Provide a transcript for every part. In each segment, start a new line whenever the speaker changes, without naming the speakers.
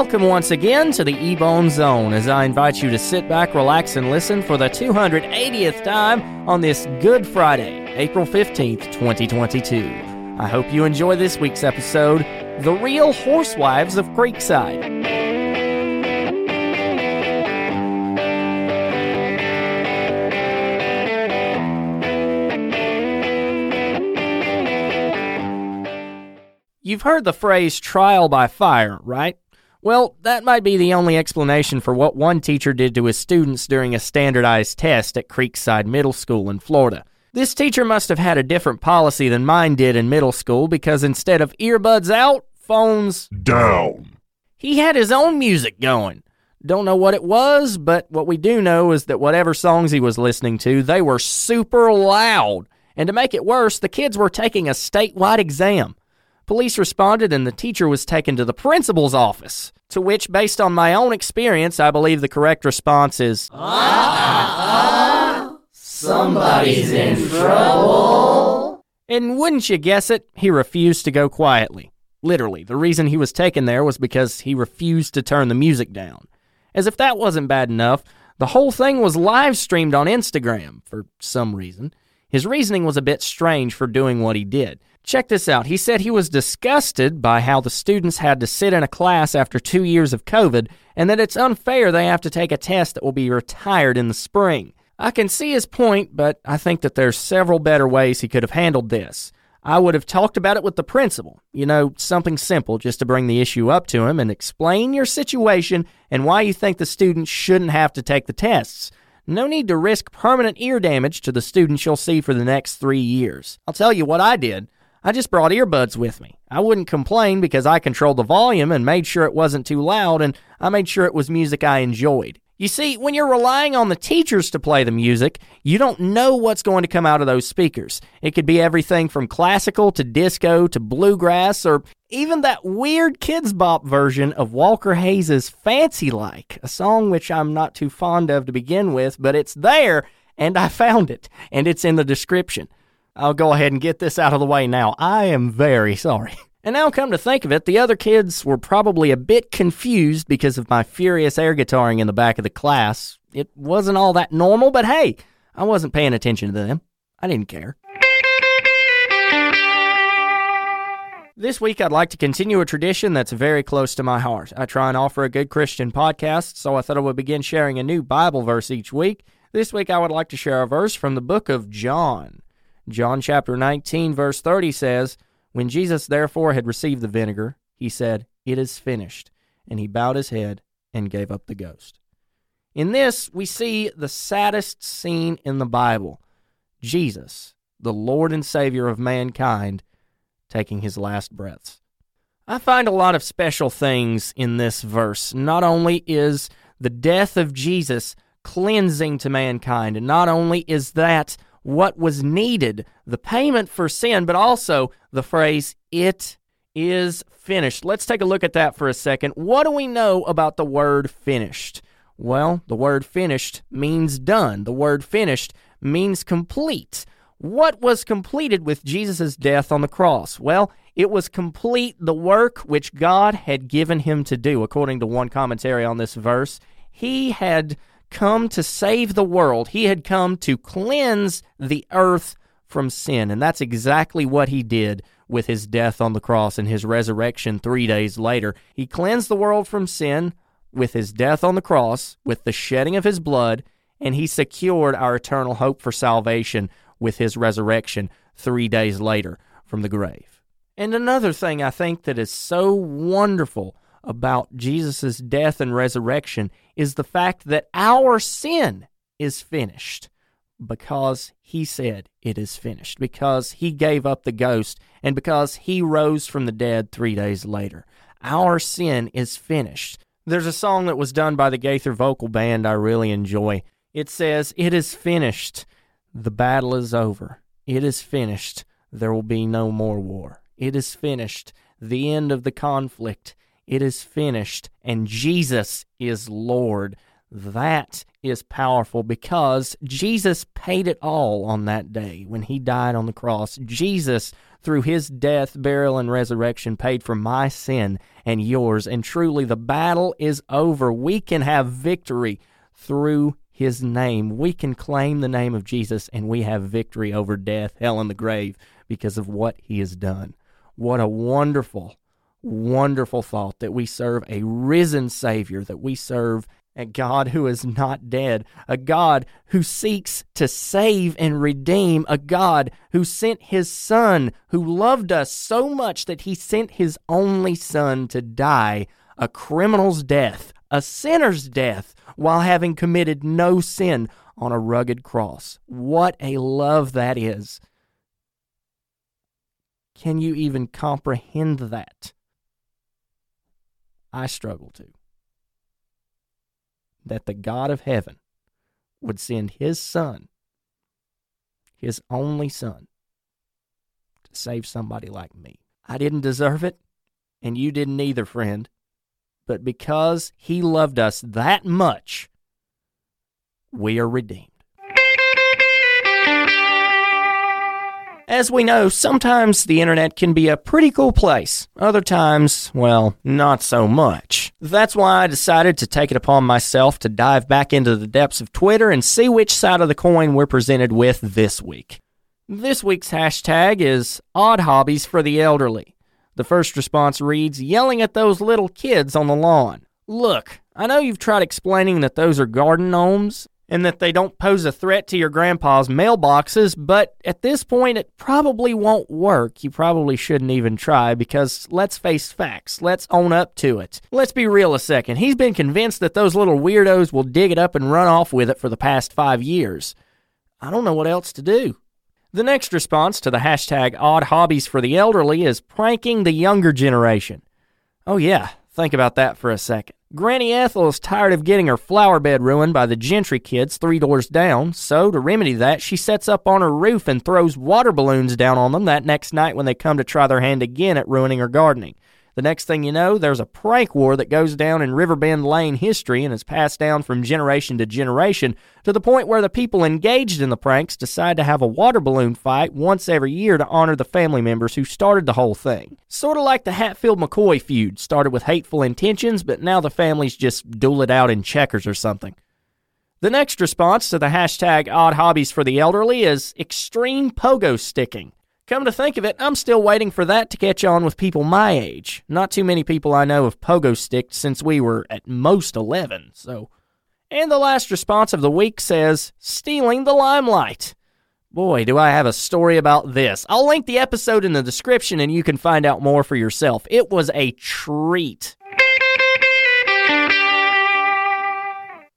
Welcome once again to the Ebone Zone as I invite you to sit back, relax, and listen for the 280th time on this Good Friday, April 15th, 2022. I hope you enjoy this week's episode, The Real Horsewives of Creekside. You've heard the phrase trial by fire, right? Well, that might be the only explanation for what one teacher did to his students during a standardized test at Creekside Middle School in Florida. This teacher must have had a different policy than mine did in middle school because instead of earbuds out, phones
down.
He had his own music going. Don't know what it was, but what we do know is that whatever songs he was listening to, they were super loud. And to make it worse, the kids were taking a statewide exam. Police responded and the teacher was taken to the principal's office. To which, based on my own experience, I believe the correct response is
uh, Somebody's in trouble.
And wouldn't you guess it, he refused to go quietly. Literally, the reason he was taken there was because he refused to turn the music down. As if that wasn't bad enough, the whole thing was live streamed on Instagram for some reason. His reasoning was a bit strange for doing what he did. Check this out. He said he was disgusted by how the students had to sit in a class after two years of COVID and that it's unfair they have to take a test that will be retired in the spring. I can see his point, but I think that there's several better ways he could have handled this. I would have talked about it with the principal. You know, something simple just to bring the issue up to him and explain your situation and why you think the students shouldn't have to take the tests. No need to risk permanent ear damage to the students you'll see for the next three years. I'll tell you what I did. I just brought earbuds with me. I wouldn't complain because I controlled the volume and made sure it wasn't too loud, and I made sure it was music I enjoyed. You see, when you're relying on the teachers to play the music, you don't know what's going to come out of those speakers. It could be everything from classical to disco to bluegrass or even that weird Kidz Bop version of Walker Hayes' Fancy Like, a song which I'm not too fond of to begin with, but it's there and I found it and it's in the description. I'll go ahead and get this out of the way now. I am very sorry. And now, come to think of it, the other kids were probably a bit confused because of my furious air guitaring in the back of the class. It wasn't all that normal, but hey, I wasn't paying attention to them. I didn't care. This week, I'd like to continue a tradition that's very close to my heart. I try and offer a good Christian podcast, so I thought I would begin sharing a new Bible verse each week. This week, I would like to share a verse from the book of John. John chapter 19, verse 30 says, When Jesus therefore had received the vinegar, he said, It is finished. And he bowed his head and gave up the ghost. In this, we see the saddest scene in the Bible Jesus, the Lord and Savior of mankind, taking his last breaths. I find a lot of special things in this verse. Not only is the death of Jesus cleansing to mankind, and not only is that what was needed, the payment for sin, but also the phrase, it is finished. Let's take a look at that for a second. What do we know about the word finished? Well, the word finished means done. The word finished means complete. What was completed with Jesus' death on the cross? Well, it was complete the work which God had given him to do, according to one commentary on this verse. He had come to save the world. He had come to cleanse the earth from sin. And that's exactly what he did with his death on the cross and his resurrection three days later. He cleansed the world from sin with his death on the cross, with the shedding of his blood, and he secured our eternal hope for salvation with his resurrection three days later from the grave. And another thing I think that is so wonderful about Jesus' death and resurrection is the fact that our sin is finished because he said it is finished, because he gave up the ghost, and because he rose from the dead three days later. Our sin is finished. There's a song that was done by the Gaither Vocal Band I really enjoy. It says, It is finished. The battle is over. It is finished. There will be no more war. It is finished. The end of the conflict. It is finished, and Jesus is Lord. That is powerful because Jesus paid it all on that day when he died on the cross. Jesus, through his death, burial, and resurrection, paid for my sin and yours. And truly, the battle is over. We can have victory through his name. We can claim the name of Jesus and we have victory over death, hell, and the grave because of what he has done. What a wonderful, wonderful thought that we serve a risen Savior, that we serve a God who is not dead, a God who seeks to save and redeem, a God who sent his Son, who loved us so much that he sent his only Son to die a criminal's death, a sinner's death, while having committed no sin on a rugged cross. What a love that is! Can you even comprehend that? I struggle to that the God of heaven would send his son, his only son, to save somebody like me. I didn't deserve it, and you didn't either, friend. But because he loved us that much, we are redeemed. As we know, sometimes the internet can be a pretty cool place. Other times, well, not so much. That's why I decided to take it upon myself to dive back into the depths of Twitter and see which side of the coin we're presented with this week. This week's hashtag is Odd Hobbies for the Elderly. The first response reads, yelling at those little kids on the lawn. Look, I know you've tried explaining that those are garden gnomes, and that they don't pose a threat to your grandpa's mailboxes, but at this point it probably won't work. You probably shouldn't even try because let's face facts. Let's own up to it. Let's be real a second. He's been convinced that those little weirdos will dig it up and run off with it for the past five years. I don't know what else to do. The next response to the hashtag odd hobbies for the elderly is pranking the younger generation. Oh, yeah, think about that for a second. Granny Ethel is tired of getting her flower bed ruined by the gentry kids three doors down, so to remedy that, she sets up on her roof and throws water balloons down on them that next night when they come to try their hand again at ruining her gardening. The next thing you know, there's a prank war that goes down in Riverbend Lane history and is passed down from generation to generation to the point where the people engaged in the pranks decide to have a water balloon fight once every year to honor the family members who started the whole thing. Sort of like the Hatfield McCoy feud, started with hateful intentions, but now the families just duel it out in checkers or something. The next response to the hashtag odd hobbies for the elderly is extreme pogo sticking. Come to think of it, I'm still waiting for that to catch on with people my age. Not too many people I know have pogo sticked since we were at most 11, so. And the last response of the week says, stealing the limelight. Boy, do I have a story about this. I'll link the episode in the description and you can find out more for yourself. It was a treat.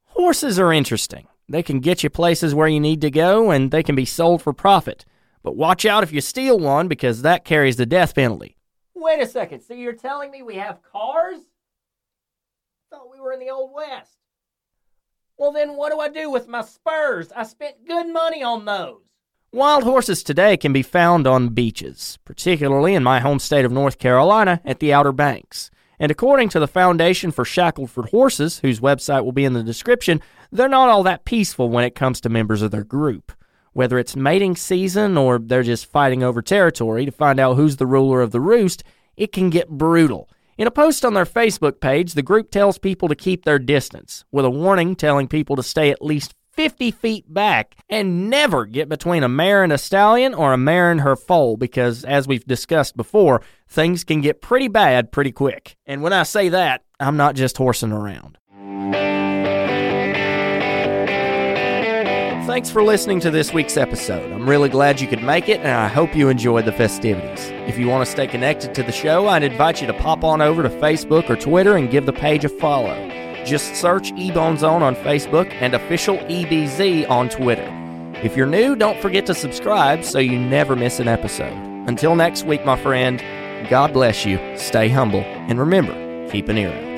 Horses are interesting. They can get you places where you need to go and they can be sold for profit. But watch out if you steal one because that carries the death penalty. Wait a second. So you're telling me we have cars? Thought we were in the Old West. Well, then what do I do with my spurs? I spent good money on those. Wild horses today can be found on beaches, particularly in my home state of North Carolina at the Outer Banks. And according to the Foundation for Shackleford Horses, whose website will be in the description, they're not all that peaceful when it comes to members of their group whether it's mating season or they're just fighting over territory to find out who's the ruler of the roost, it can get brutal. In a post on their Facebook page, the group tells people to keep their distance, with a warning telling people to stay at least 50 feet back and never get between a mare and a stallion or a mare and her foal because, as we've discussed before, things can get pretty bad pretty quick. And when I say that, I'm not just horsing around. Thanks for listening to this week's episode. I'm really glad you could make it, and I hope you enjoyed the festivities. If you want to stay connected to the show, I'd invite you to pop on over to Facebook or Twitter and give the page a follow. Just search Ebone Zone on Facebook and official EBZ on Twitter. If you're new, don't forget to subscribe so you never miss an episode. Until next week, my friend, God bless you, stay humble, and remember, keep an ear out.